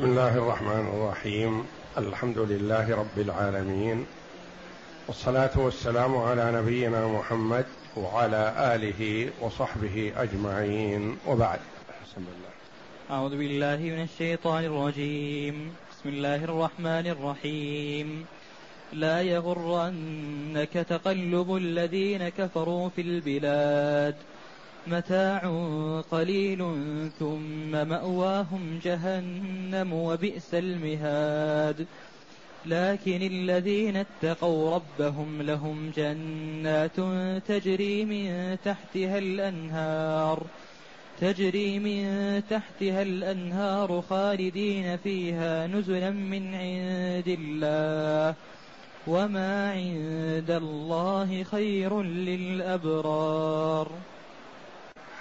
بسم الله الرحمن الرحيم. الحمد لله رب العالمين. والصلاة والسلام على نبينا محمد وعلى آله وصحبه أجمعين. وبعد. بسم الله. أعوذ بالله من الشيطان الرجيم. بسم الله الرحمن الرحيم. لا يغرنك تقلب الذين كفروا في البلاد. متاع قليل ثم مأواهم جهنم وبئس المهاد. لكن الذين اتقوا ربهم لهم جنات تجري من تحتها الأنهار تجري من تحتها الأنهار خالدين فيها نزلا من عند الله. وما عند الله خير للأبرار.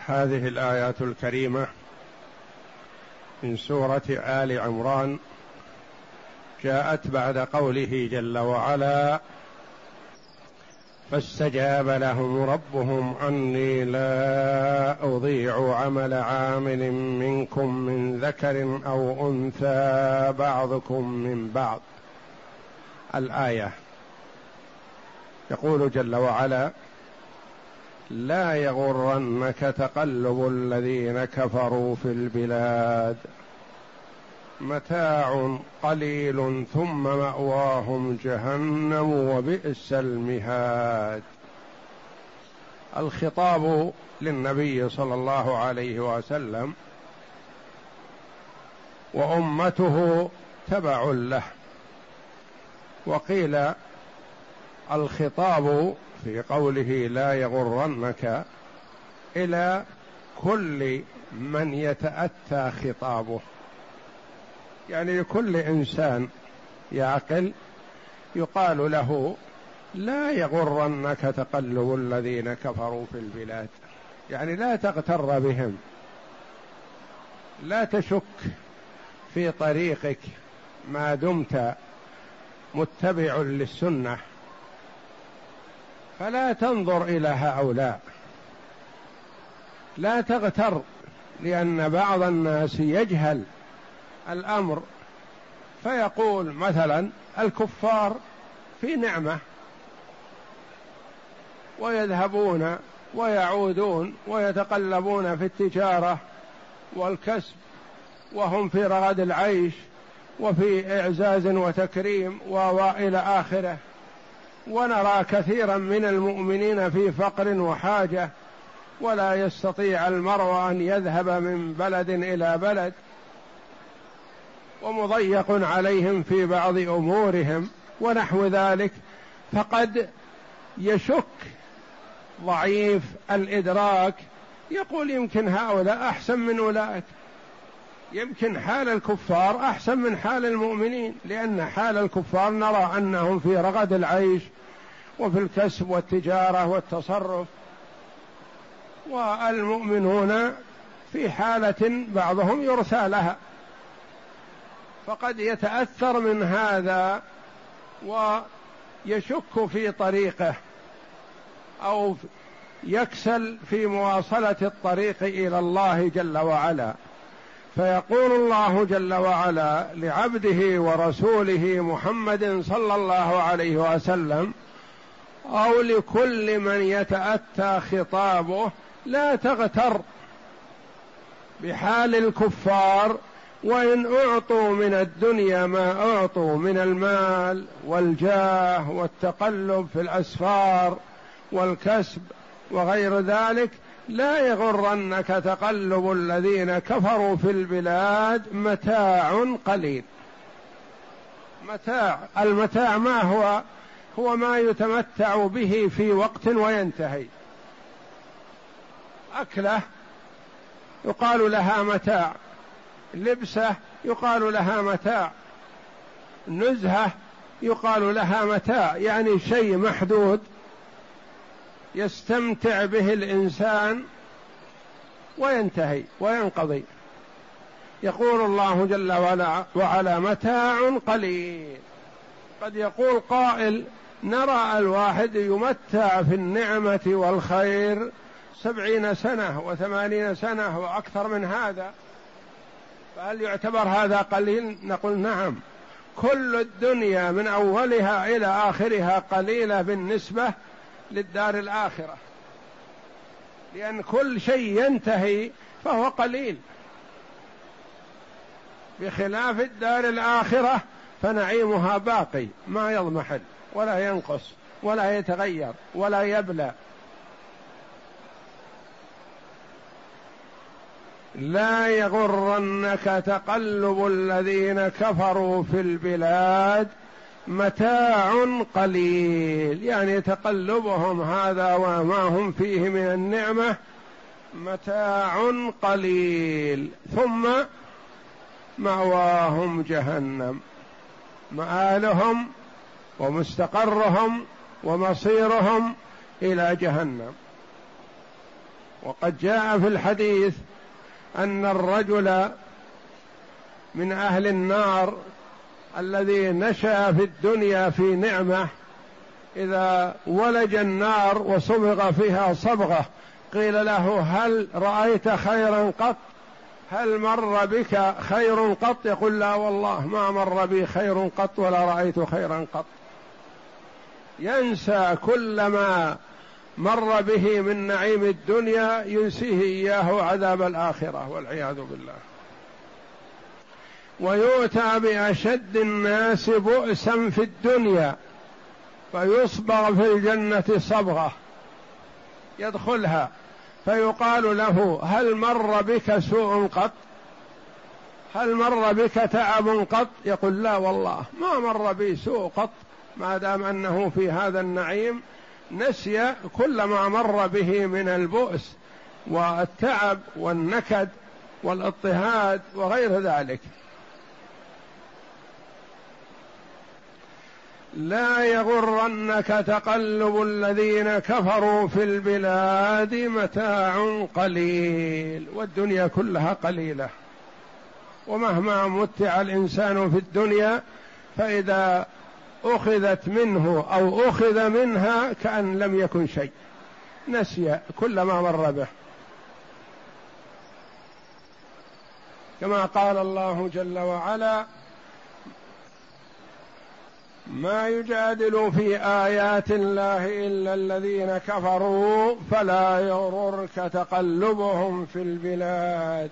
هذه الآيات الكريمة من سورة آل عمران جاءت بعد قوله جل وعلا فاستجاب لهم ربهم أني لا أضيع عمل عامل منكم من ذكر أو أنثى بعضكم من بعض. الآية. يقول جل وعلا لا يغرنك تقلب الذين كفروا في البلاد. متاع قليل ثم مأواهم جهنم وبئس المهاد. الخطاب للنبي صلى الله عليه وسلم وأمته تبع له. وقيل الخطاب في قوله لا يغرنك إلى كل من يتأتى خطابه. يعني لكل إنسان يعقل يقال له لا يغرنك تقلب الذين كفروا في البلاد. يعني لا تغتر بهم. لا تشك في طريقك ما دمت متبع للسنة. فلا تنظر إلى هؤلاء. لا تغتر لأن بعض الناس يجهل الأمر فيقول مثلا الكفار في نعمة ويذهبون ويعودون ويتقلبون في التجارة والكسب وهم في رغد العيش وفي إعزاز وتكريم وإلى آخره. ونرى كثيرا من المؤمنين في فقر وحاجة ولا يستطيع المرء أن يذهب من بلد إلى بلد ومضيق عليهم في بعض أمورهم ونحو ذلك فقد يشك ضعيف الإدراك يقول يمكن هؤلاء أحسن من أولئك يمكن حال الكفار أحسن من حال المؤمنين لأن حال الكفار نرى أنهم في رغد العيش وفي الكسب والتجارة والتصرف. والمؤمنون في حالة بعضهم يرثى لها. فقد يتأثر من هذا ويشك في طريقه أو يكسل في مواصلة الطريق إلى الله جل وعلا. فيقول الله جل وعلا لعبده ورسوله محمد صلى الله عليه وسلم أو لكل من يتأتى خطابه لا تغتر بحال الكفار وإن أعطوا من الدنيا ما أعطوا من المال والجاه والتقلب في الأسفار والكسب وغير ذلك لا يغرنك تقلب الذين كفروا في البلاد متاع قليل. متاع المتاع ما هو؟ هو ما يتمتع به في وقت وينتهي. أكلة يقال لها متاع. لبسة يقال لها متاع. نزهة يقال لها متاع. يعني شيء محدود يستمتع به الإنسان وينتهي وينقضي. يقول الله جل وعلا, متاع قليل. قد يقول قائل نرى الواحد يمتع في النعمة والخير سبعين سنة وثمانين سنة وأكثر من هذا. فهل يعتبر هذا قليل؟ نقول نعم. كل الدنيا من أولها إلى آخرها قليلة بالنسبة للدار الآخرة. لأن كل شيء ينتهي فهو قليل. بخلاف الدار الآخرة فنعيمها باقي ما يضمحل. ولا ينقص ولا يتغير ولا يبلى. لا يغرنك تقلب الذين كفروا في البلاد متاع قليل. يعني تقلبهم هذا وما هم فيه من النعمة متاع قليل. ثم مأواهم جهنم. مآلهم ومستقرهم ومصيرهم إلى جهنم. وقد جاء في الحديث أن الرجل من أهل النار الذي نشأ في الدنيا في نعمة إذا ولج النار وصبغ فيها صبغة قيل له هل رأيت خيرا قط؟ هل مر بك خير قط؟ يقول لا والله ما مر بي خير قط ولا رأيت خيرا قط. ينسى كل ما مر به من نعيم الدنيا ينسيه إياه عذاب الآخرة والعياذ بالله. ويؤتى بأشد الناس بؤسا في الدنيا فيصبغ في الجنة صبغة يدخلها فيقال له هل مر بك سوء قط؟ هل مر بك تعب قط؟ يقول لا والله ما مر بي سوء قط. ما دام أنه في هذا النعيم نسي كل ما مر به من البؤس والتعب والنكد والاضطهاد وغير ذلك. لا يغرنك تقلب الذين كفروا في البلاد متاع قليل والدنيا كلها قليلة. ومهما متع الإنسان في الدنيا فإذا أخذت منه أو أخذ منها كأن لم يكن شيء. نسي كل ما مر به. كما قال الله جل وعلا ما يجادل في آيات الله إلا الذين كفروا فلا يغررك تقلبهم في البلاد.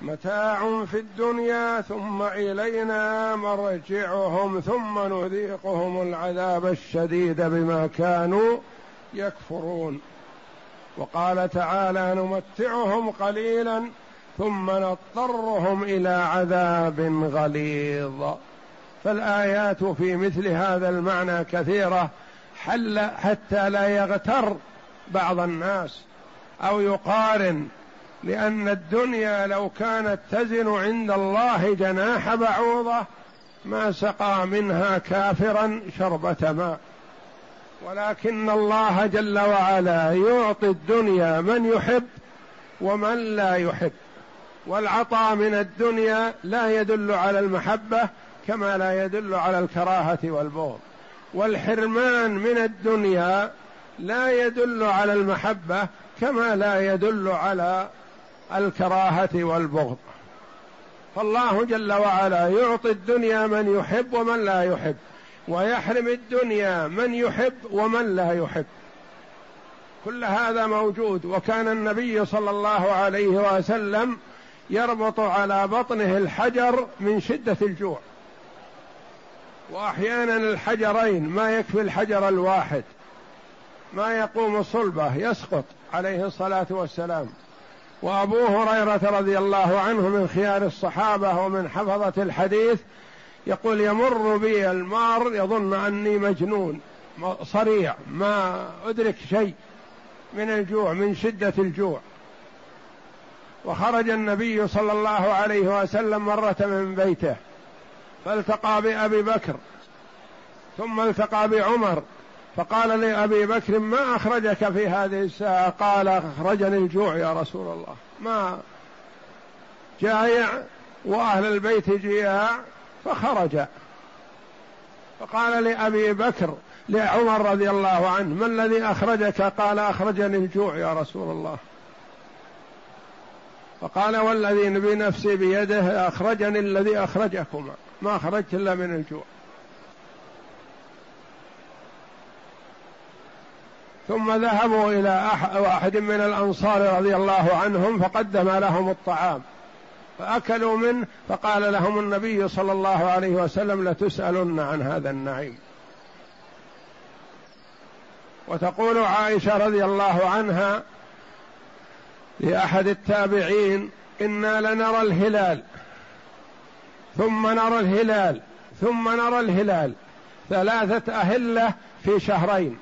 متاع في الدنيا ثم إلينا مرجعهم ثم نذيقهم العذاب الشديد بما كانوا يكفرون. وقال تعالى نمتعهم قليلا ثم نضطرهم إلى عذاب غليظ. فالآيات في مثل هذا المعنى كثيرة حل حتى لا يغتر بعض الناس أو يقارن لأن الدنيا لو كانت تزن عند الله جناح بعوضة ما سقى منها كافرا شربة ماء. ولكن الله جل وعلا يعطي الدنيا من يحب ومن لا يحب. والعطاء من الدنيا لا يدل على المحبة كما لا يدل على الكراهة والبغض. والحرمان من الدنيا لا يدل على المحبة كما لا يدل على الكراهة والبغض. فالله جل وعلا يعطي الدنيا من يحب ومن لا يحب ويحرم الدنيا من يحب ومن لا يحب. كل هذا موجود وكان النبي صلى الله عليه وسلم يربط على بطنه الحجر من شدة الجوع. وأحيانا الحجرين ما يكفي الحجر الواحد ما يقوم صلبه يسقط عليه الصلاة والسلام. وابو هريره رضي الله عنه من خيار الصحابه ومن حفظه الحديث يقول يمر بي المار يظن اني مجنون صريع ما ادرك شيء من الجوع من شده الجوع وخرج النبي صلى الله عليه وسلم مره من بيته فالتقى بأبي بكر ثم التقى بعمر فقال لأبي بكر ما أخرجك في هذه الساعة؟ قال أخرجني الجوع يا رسول الله. ما جائع وأهل البيت جياع فخرج. فقال لأبي بكر لعمر رضي الله عنه ما الذي أخرجك؟ قال أخرجني الجوع يا رسول الله. فقال والذي بنفسي بيده أخرجني الذي أخرجكما ما خرجت إلا من الجوع. ثم ذهبوا إلى وأحد من الأنصار رضي الله عنهم فقدم لهم الطعام فأكلوا منه فقال لهم النبي صلى الله عليه وسلم لتسألن عن هذا النعيم. وتقول عائشة رضي الله عنها لأحد التابعين إنا لنرى الهلال ثم نرى الهلال ثم نرى الهلال ثلاثة أهلة في شهرين.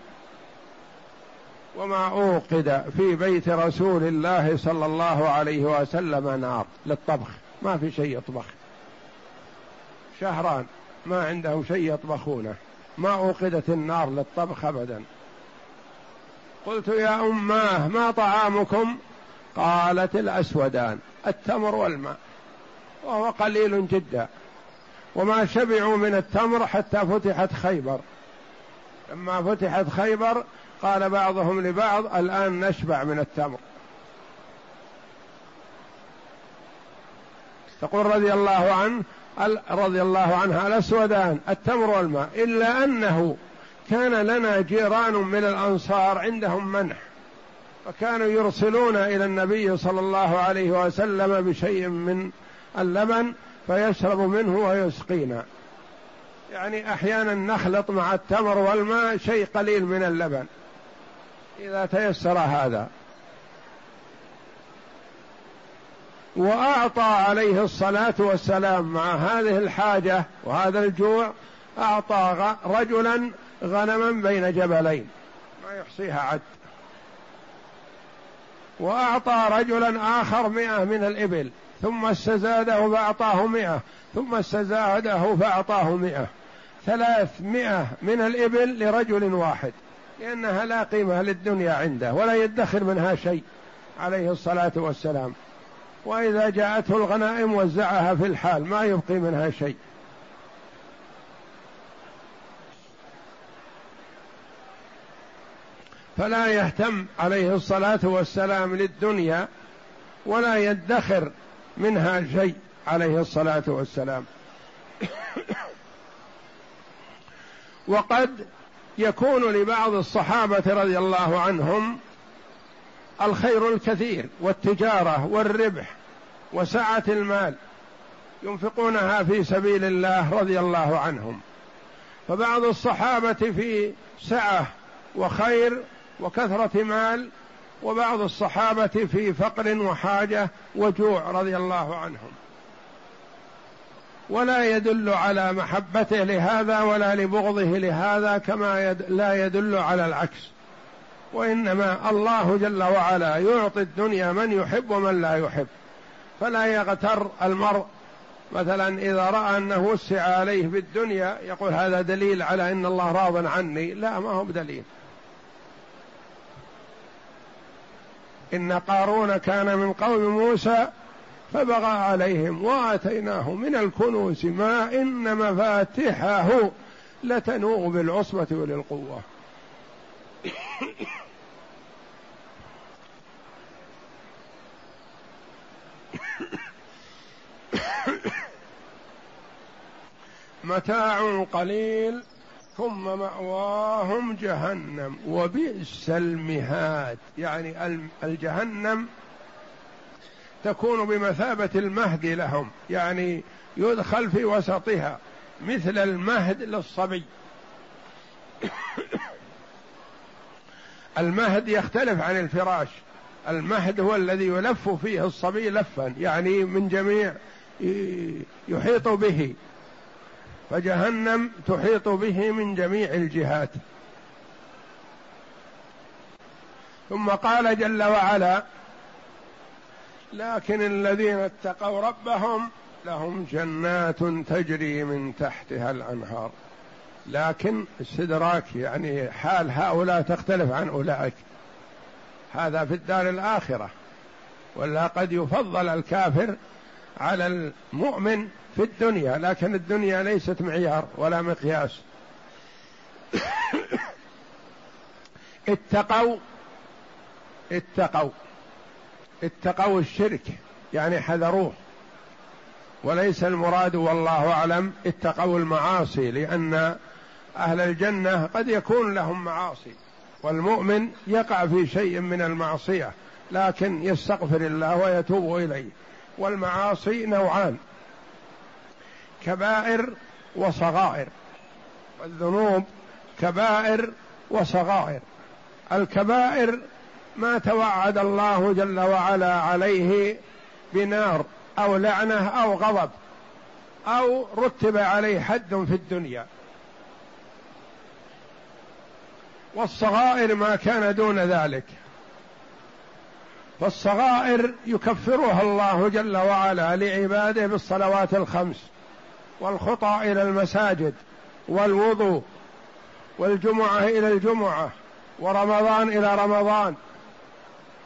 وما أوقد في بيت رسول الله صلى الله عليه وسلم نار للطبخ. ما في شيء يطبخ. شهران ما عندهم شيء يطبخونه. ما أوقدت النار للطبخ أبدا. قلت يا أماه ما طعامكم؟ قالت الأسودان التمر والماء. وهو قليل جدا. وما شبعوا من التمر حتى فتحت خيبر. لما فتحت خيبر قال بعضهم لبعض الآن نشبع من التمر. تقول رضي الله عنه رضي الله عنها الأسودان التمر والماء إلا أنه كان لنا جيران من الأنصار عندهم منح فكانوا يرسلون إلى النبي صلى الله عليه وسلم بشيء من اللبن فيشرب منه ويسقينا. يعني أحيانا نخلط مع التمر والماء شيء قليل من اللبن. إذا تيسر هذا. وأعطى عليه الصلاة والسلام مع هذه الحاجة وهذا الجوع أعطى رجلا غنما بين جبلين. ما يحصيها عد. وأعطى رجلا آخر مئة من الإبل ثم استزاده فأعطاه مئة ثم استزاده فأعطاه مئة. ثلاثمائة من الإبل لرجل واحد لأنها لا قيمة للدنيا عنده ولا يدخر منها شيء عليه الصلاة والسلام. وإذا جاءته الغنائم وزعها في الحال ما يبقي منها شيء. فلا يهتم عليه الصلاة والسلام للدنيا ولا يدخر منها شيء عليه الصلاة والسلام. وقد يكون لبعض الصحابة رضي الله عنهم الخير الكثير والتجارة والربح وسعة المال ينفقونها في سبيل الله رضي الله عنهم. فبعض الصحابة في سعة وخير وكثرة مال وبعض الصحابة في فقر وحاجة وجوع رضي الله عنهم. ولا يدل على محبته لهذا ولا لبغضه لهذا كما يد لا يدل على العكس. وإنما الله جل وعلا يعطي الدنيا من يحب ومن لا يحب. فلا يغتر المرء. مثلا إذا رأى أنه وسع عليه في الدنيا يقول هذا دليل على إن الله راض عني. لا ما هو بدليل. إن قارون كان من قوم موسى فبغى عليهم وآتيناه من الكنوز ما إن مفاتحه لتنوء بالعصبة وللقوة. متاع قليل ثم مأواهم جهنم وبئس المهاد. يعني الجهنم تكون بمثابة المهد لهم يعني يدخل في وسطها مثل المهد للصبي. المهد يختلف عن الفراش. المهد هو الذي يلف فيه الصبي لفا يعني من جميع يحيط به. فجهنم تحيط به من جميع الجهات. ثم قال جل وعلا لكن الذين اتقوا ربهم لهم جنات تجري من تحتها الأنهار. لكن استدراك يعني حال هؤلاء تختلف عن أولئك. هذا في الدار الآخرة. ولا قد يفضل الكافر على المؤمن في الدنيا لكن الدنيا ليست معيار ولا مقياس. اتقوا اتقوا. اتقوا الشرك يعني حذروه. وليس المراد والله أعلم اتقوا المعاصي لأن أهل الجنة قد يكون لهم معاصي والمؤمن يقع في شيء من المعصية لكن يستغفر الله ويتوب إليه. والمعاصي نوعان كبائر وصغائر والذنوب كبائر وصغائر. الكبائر ما توعد الله جل وعلا عليه بنار أو لعنة أو غضب أو رتب عليه حد في الدنيا. والصغائر ما كان دون ذلك. فالصغائر يكفرها الله جل وعلا لعباده بالصلوات الخمس والخطى إلى المساجد والوضوء والجمعة إلى الجمعة ورمضان إلى رمضان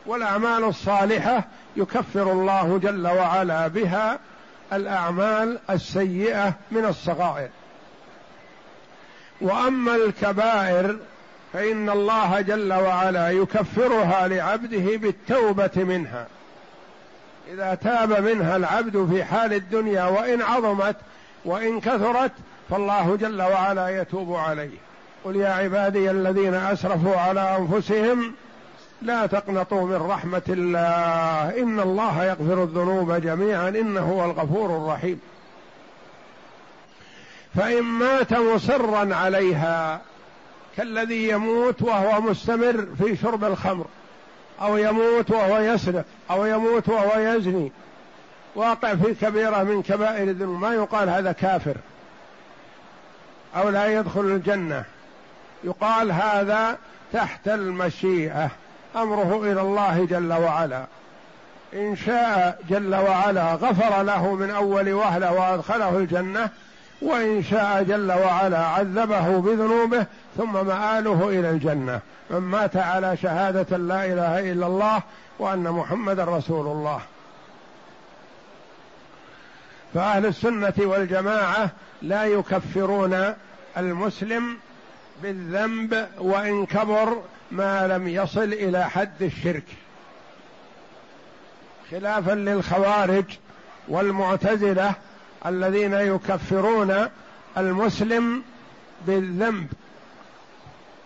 والأعمال الصالحة يكفر الله جل وعلا بها الأعمال السيئة من الصغائر. وأما الكبائر فإن الله جل وعلا يكفرها لعبده بالتوبة منها. إذا تاب منها العبد في حال الدنيا وإن عظمت وإن كثرت فالله جل وعلا يتوب عليه. قل يا عبادي الذين أسرفوا على أنفسهم لا تقنطوا من رحمة الله. إن الله يغفر الذنوب جميعا. إنه هو الغفور الرحيم. فإن مات مصرا عليها كالذي يموت وهو مستمر في شرب الخمر أو يموت وهو يسرق أو يموت وهو يزني. واقع في كبيرة من كبائر الذنوب. ما يقال هذا كافر. أو لا يدخل الجنة. يقال هذا تحت المشيئة. أمره إلى الله جل وعلا. إن شاء جل وعلا غفر له من أول وهلة وأدخله الجنة وإن شاء جل وعلا عذبه بذنوبه ثم مآله إلى الجنة. من مات على شهادة لا إله إلا الله وأن محمدا رسول الله. فأهل السنة والجماعة لا يكفرون المسلم بالذنب وإن كبر ما لم يصل إلى حد الشرك. خلافا للخوارج والمعتزلة الذين يكفرون المسلم بالذنب.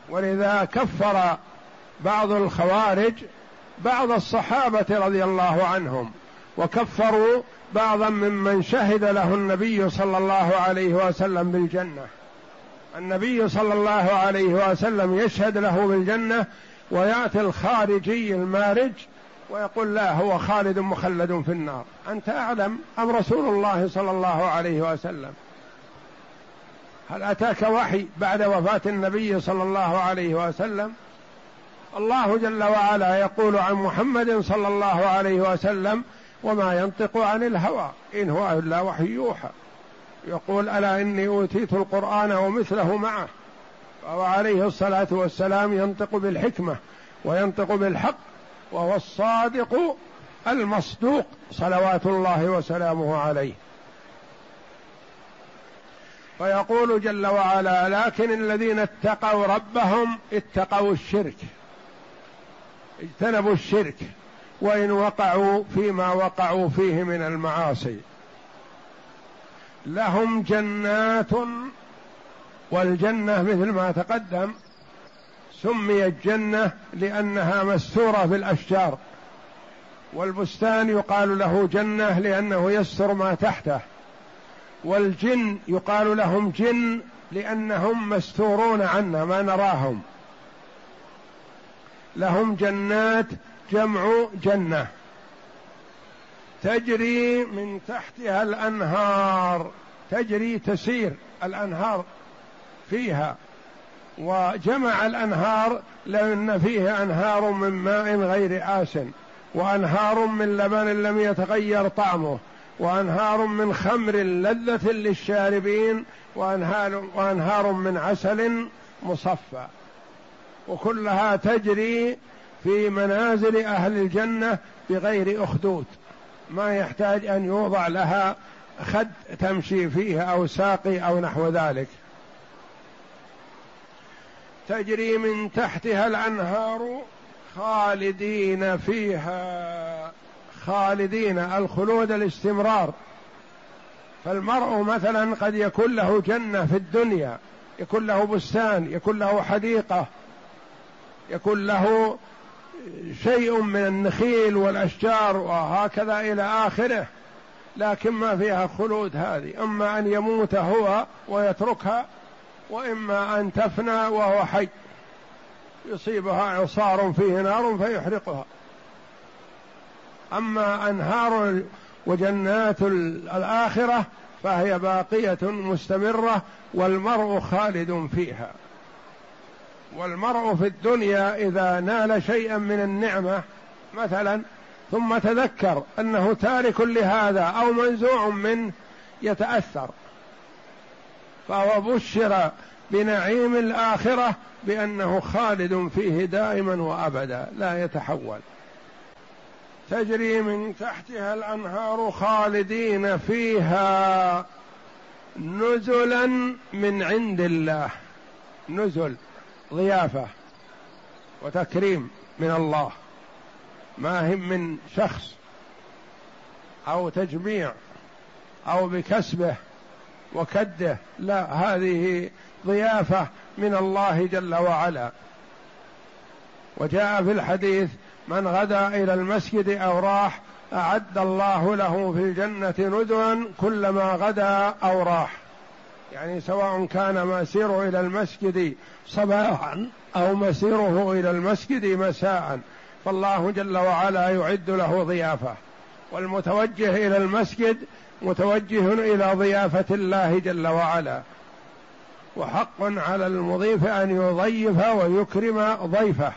ولذا كفر بعض الخوارج بعض الصحابة رضي الله عنهم وكفروا بعضا ممن شهد له النبي صلى الله عليه وسلم بالجنة. النبي صلى الله عليه وسلم يشهد له بالجنة ويأتي الخارجي المارج ويقول لا هو خالد مخلد في النار. أنت أعلم أم رسول الله صلى الله عليه وسلم؟ هل أتاك وحي بعد وفاة النبي صلى الله عليه وسلم؟ الله جل وعلا يقول عن محمد صلى الله عليه وسلم وما ينطق عن الهوى إن هو إلا وحي يوحى. يقول ألا إني أوتيت القرآن ومثله معه. وهو عليه الصلاة والسلام ينطق بالحكمة وينطق بالحق وهو الصادق المصدوق صلوات الله وسلامه عليه. فيقول جل وعلا لكن الذين اتقوا ربهم اتقوا الشرك. اجتنبوا الشرك وإن وقعوا فيما وقعوا فيه من المعاصي. لهم جنات والجنة مثل ما تقدم سميت جنة لأنها مستورة بالاشجار والبستان يقال له جنة لأنه يستر ما تحته والجن يقال لهم جن لأنهم مستورون عنا ما نراهم. لهم جنات جمع جنة. تجري من تحتها الأنهار تجري تسير الأنهار فيها. وجمع الأنهار لأن فيه أنهار من ماء غير آسن وأنهار من لبن لم يتغير طعمه وأنهار من خمر لذة للشاربين وانهار وأنهار من عسل مصفى. وكلها تجري في منازل أهل الجنة بغير أخدود. ما يحتاج أن يوضع لها خد تمشي فيه أو ساقي أو نحو ذلك. تجري من تحتها الأنهار خالدين فيها خالدين الخلود الاستمرار. فالمرء مثلا قد يكون له جنة في الدنيا يكون له بستان يكون له حديقة يكون له شيء من النخيل والأشجار وهكذا إلى آخره لكن ما فيها خلود هذه. أما أن يموت هو ويتركها وإما أن تفنى وهو حي. يصيبها اعصار فيه نار فيحرقها. أما أنهار وجنات الآخرة فهي باقية مستمرة والمرء خالد فيها. والمرء في الدنيا إذا نال شيئا من النعمة مثلا ثم تذكر أنه تارك لهذا أو منزوع منه يتأثر. فهو بشر بنعيم الآخرة بأنه خالد فيه دائما وابدا لا يتحول. تجري من تحتها الأنهار خالدين فيها نزلا من عند الله. نزل. ضيافة وتكريم من الله. ما هم من شخص أو تجميع أو بكسبه وكده لا هذه ضيافة من الله جل وعلا. وجاء في الحديث من غدا إلى المسجد أو راح أعد الله له في الجنة نزلا كلما غدا أو راح. يعني سواء كان مسيره إلى المسجد صباحا أو مسيره إلى المسجد مساء فالله جل وعلا يعد له ضيافة. والمتوجه إلى المسجد متوجه إلى ضيافة الله جل وعلا. وحق على المضيف أن يضيف ويكرم ضيفه.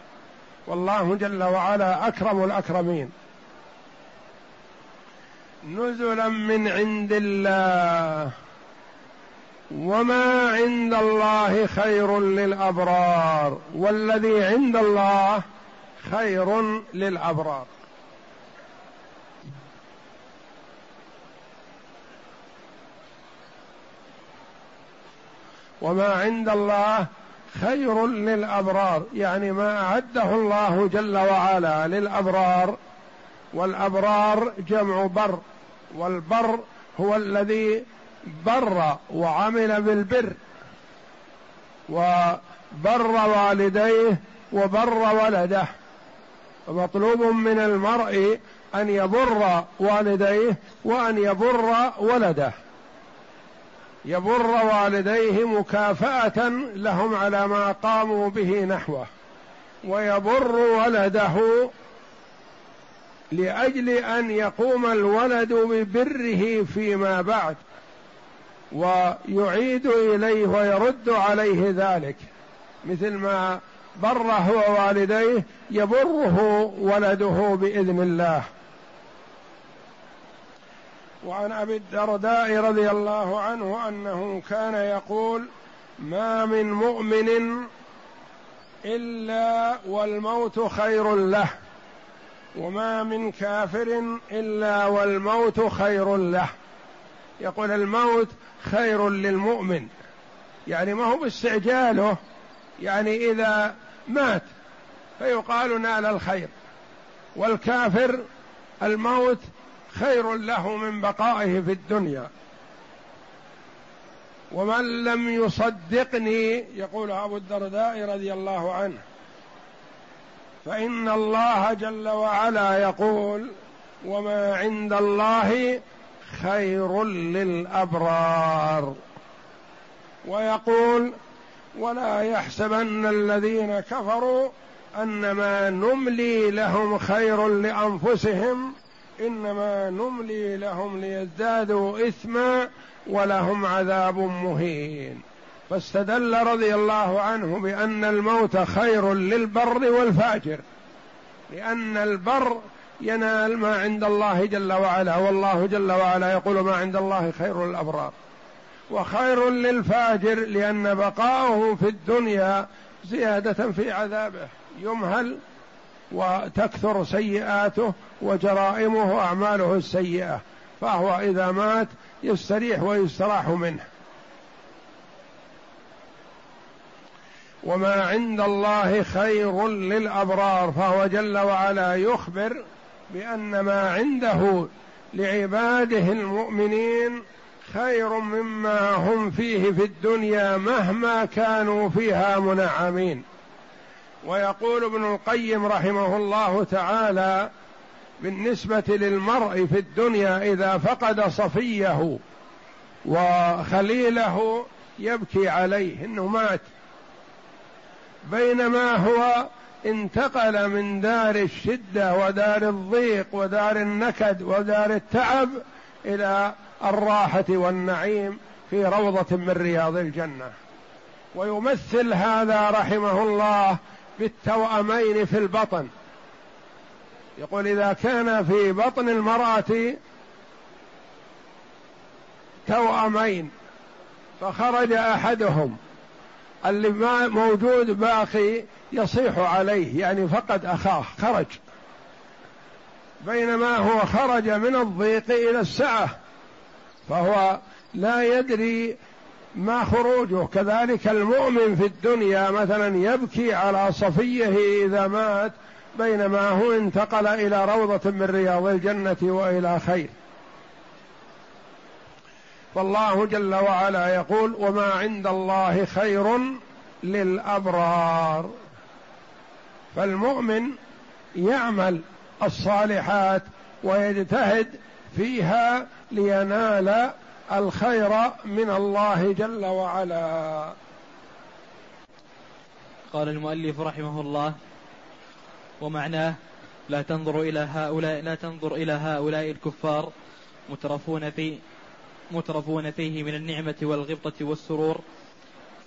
والله جل وعلا أكرم الأكرمين. نزلا من عند الله. وما عند الله خير للابرار والذي عند الله خير للابرار. وما عند الله خير للابرار يعني ما أعده الله جل وعلا للأبرار والأبرار جمع بر والبر هو الذي بر وعمل بالبر وبر والديه وبر ولده. مطلوب من المرء أن يبر والديه وأن يبر ولده. يبر والديه مكافأة لهم على ما قاموا به نحوه. ويبر ولده لأجل أن يقوم الولد ببره فيما بعد. ويعيد إليه ويرد عليه ذلك مثل ما بر هو والديه يبره ولده بإذن الله. وعن أبي الدرداء رضي الله عنه أنه كان يقول ما من مؤمن إلا والموت خير له وما من كافر إلا والموت خير له. يقول الموت خير للمؤمن. يعني ما هو باستعجاله يعني إذا مات فيقال نال الخير. والكافر الموت خير له من بقائه في الدنيا. ومن لم يصدقني يقول أبو الدرداء رضي الله عنه فإن الله جل وعلا يقول وما عند الله خير للأبرار. ويقول ولا يحسبن الذين كفروا أنما نملي لهم خير لأنفسهم إنما نملي لهم ليزدادوا إثما ولهم عذاب مهين. فاستدل رضي الله عنه بأن الموت خير للبر والفاجر لأن البر ينال ما عند الله جل وعلا والله جل وعلا يقول ما عند الله خير للابرار وخير للفاجر لأن بقاؤه في الدنيا زيادة في عذابه. يمهل وتكثر سيئاته وجرائمه وأعماله السيئة فهو إذا مات يستريح ويستراح منه. وما عند الله خير للأبرار فهو جل وعلا يخبر بأن ما عنده لعباده المؤمنين خير مما هم فيه في الدنيا مهما كانوا فيها منعمين. ويقول ابن القيم رحمه الله تعالى بالنسبة للمرء في الدنيا إذا فقد صفيه وخليله يبكي عليه إنه مات. بينما هو انتقل من دار الشدة ودار الضيق ودار النكد ودار التعب إلى الراحة والنعيم في روضة من رياض الجنة. ويمثل هذا رحمه الله بالتوأمين في البطن. يقول إذا كان في بطن المرأة توأمين فخرج أحدهم اللي ما موجود باقي يصيح عليه يعني فقد أخاه خرج. بينما هو خرج من الضيق إلى السعة فهو لا يدري ما خروجه. كذلك المؤمن في الدنيا مثلا يبكي على صفيه إذا مات بينما هو انتقل إلى روضة من رياض الجنة وإلى خير. فالله جل وعلا يقول وما عند الله خير للأبرار. فالمؤمن يعمل الصالحات ويجتهد فيها لينال الخير من الله جل وعلا. قال المؤلف رحمه الله ومعناه لا تنظر إلى هؤلاء لا تنظر إلى هؤلاء الكفار مترفون في مترفون فيه من النعمة والغبطة والسرور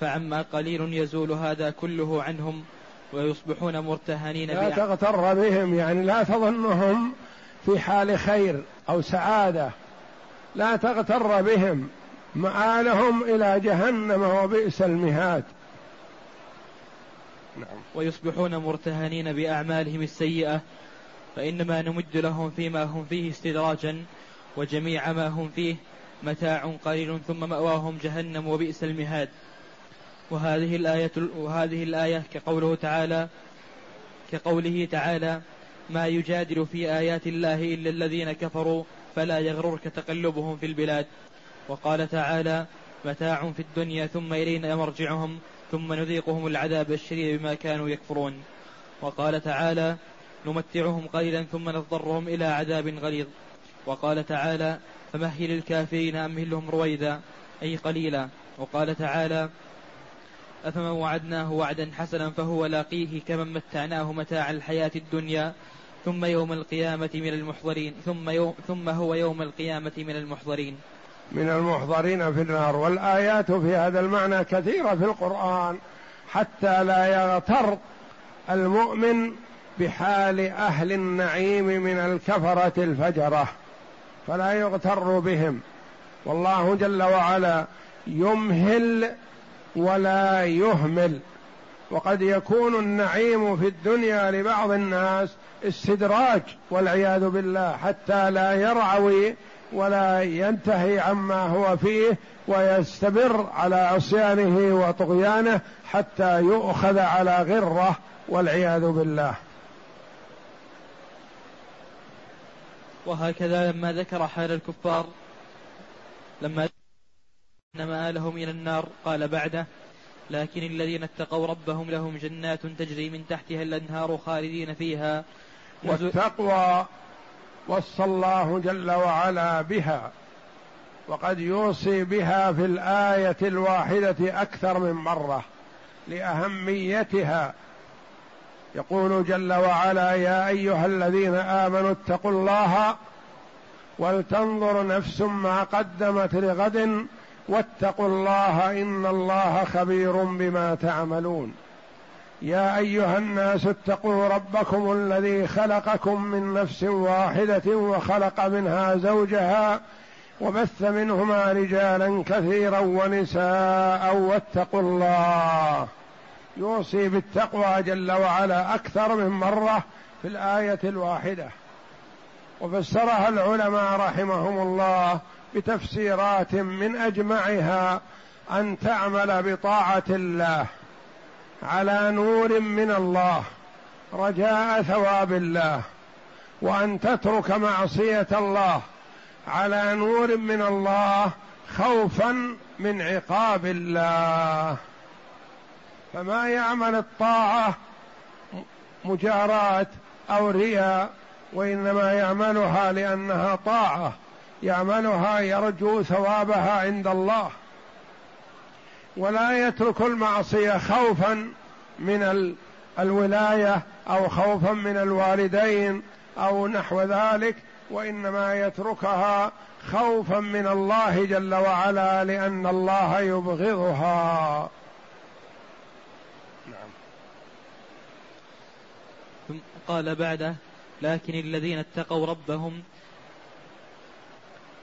فعما قليل يزول هذا كله عنهم ويصبحون مرتهنين لا تغتر بهم يعني لا تظنهم في حال خير أو سعادة. لا تغتر بهم مآلهم إلى جهنم وبئس المهاد. نعم. ويصبحون مرتهنين بأعمالهم السيئة فإنما نمد لهم فيما هم فيه استدراجا وجميع ما هم فيه متاع قليل ثم مأواهم جهنم وبئس المهاد. وهذه الآية وهذه الآية كقوله تعالى كقوله تعالى ما يجادل في آيات الله إلا الذين كفروا فلا يغررك تقلبهم في البلاد وقال تعالى متاع في الدنيا ثم إلينا مرجعهم ثم نذيقهم العذاب الشديد بما كانوا يكفرون وقال تعالى نمتعهم قليلا ثم نضطرهم إلى عذاب غليظ وقال تعالى فمهل الكافرين أمهلهم رويدا؟ أي قليلا. وقال تعالى أفمن وعدناه وعدا حسنا فهو لاقيه كمن متعناه متاع الحياة الدنيا ثم يوم القيامة من المحضرين ثم يوم ثم هو يوم القيامة من المحضرين. من المحضرين في النار والآيات في هذا المعنى كثيرة في القرآن حتى لا يغتر المؤمن بحال أهل النعيم من الكفرة الفجرة. فلا يغتر بهم. والله جل وعلا يمهل ولا يهمل. وقد يكون النعيم في الدنيا لبعض الناس استدراج والعياذ بالله حتى لا يرعوي ولا ينتهي عما هو فيه ويستمر على عصيانه وطغيانه حتى يؤخذ على غرة والعياذ بالله. وهكذا لما ذكر حال الكفار لما مآلهم إلى النار قال بعده لكن الذين اتقوا ربهم لهم جنات تجري من تحتها الأنهار خالدين فيها. والتقوى وصى الله جل وعلا بها وقد يوصي بها في الآية الواحدة أكثر من مرة لأهميتها يقول جل وعلا يا أيها الذين آمنوا اتقوا الله ولتنظر نفس ما قدمت لغد واتقوا الله إن الله خبير بما تعملون. يا أيها الناس اتقوا ربكم الذي خلقكم من نفس واحدة وخلق منها زوجها وبث منهما رجالا كثيرا ونساء واتقوا الله يوصي بالتقوى جل وعلا أكثر من مرة في الآية الواحدة. وفسرها العلماء رحمهم الله بتفسيرات من أجمعها أن تعمل بطاعة الله على نور من الله رجاء ثواب الله وأن تترك معصية الله على نور من الله خوفا من عقاب الله. فما يعمل الطاعة مجاراة أو رياء وإنما يعملها لأنها طاعة. يعملها يرجو ثوابها عند الله. ولا يترك المعصية خوفا من الولاية أو خوفا من الوالدين أو نحو ذلك وإنما يتركها خوفا من الله جل وعلا لأن الله يبغضها نعم ثم قال بعده لكن الذين اتقوا ربهم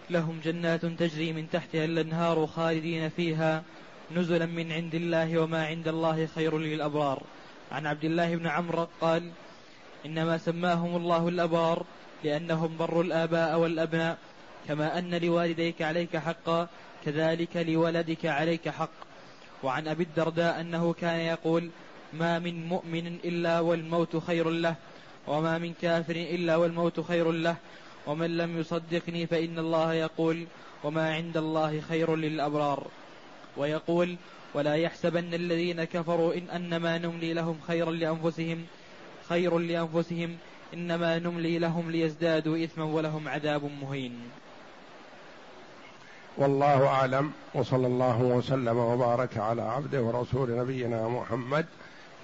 لهم جنات تجري من تحتها الانهار خالدين فيها نزلا من عند الله وما عند الله خير للأبرار. عن عبد الله بن عمرو قال إنما سماهم الله الأبرار لأنهم بروا الآباء والأبناء كما أن لوالديك عليك حقا كذلك لولدك عليك حق. وعن أبي الدرداء أنه كان يقول ما من مؤمن إلا والموت خير له وما من كافر إلا والموت خير له ومن لم يصدقني فإن الله يقول وما عند الله خير للأبرار. ويقول ولا يحسبن الذين كفروا إن أنما نملي لهم خيرا لأنفسهم خير لأنفسهم إنما نملي لهم ليزدادوا إثما ولهم عذاب مهين. والله أعلم وصلى الله وسلم وبارك على عبده ورسول نبينا محمد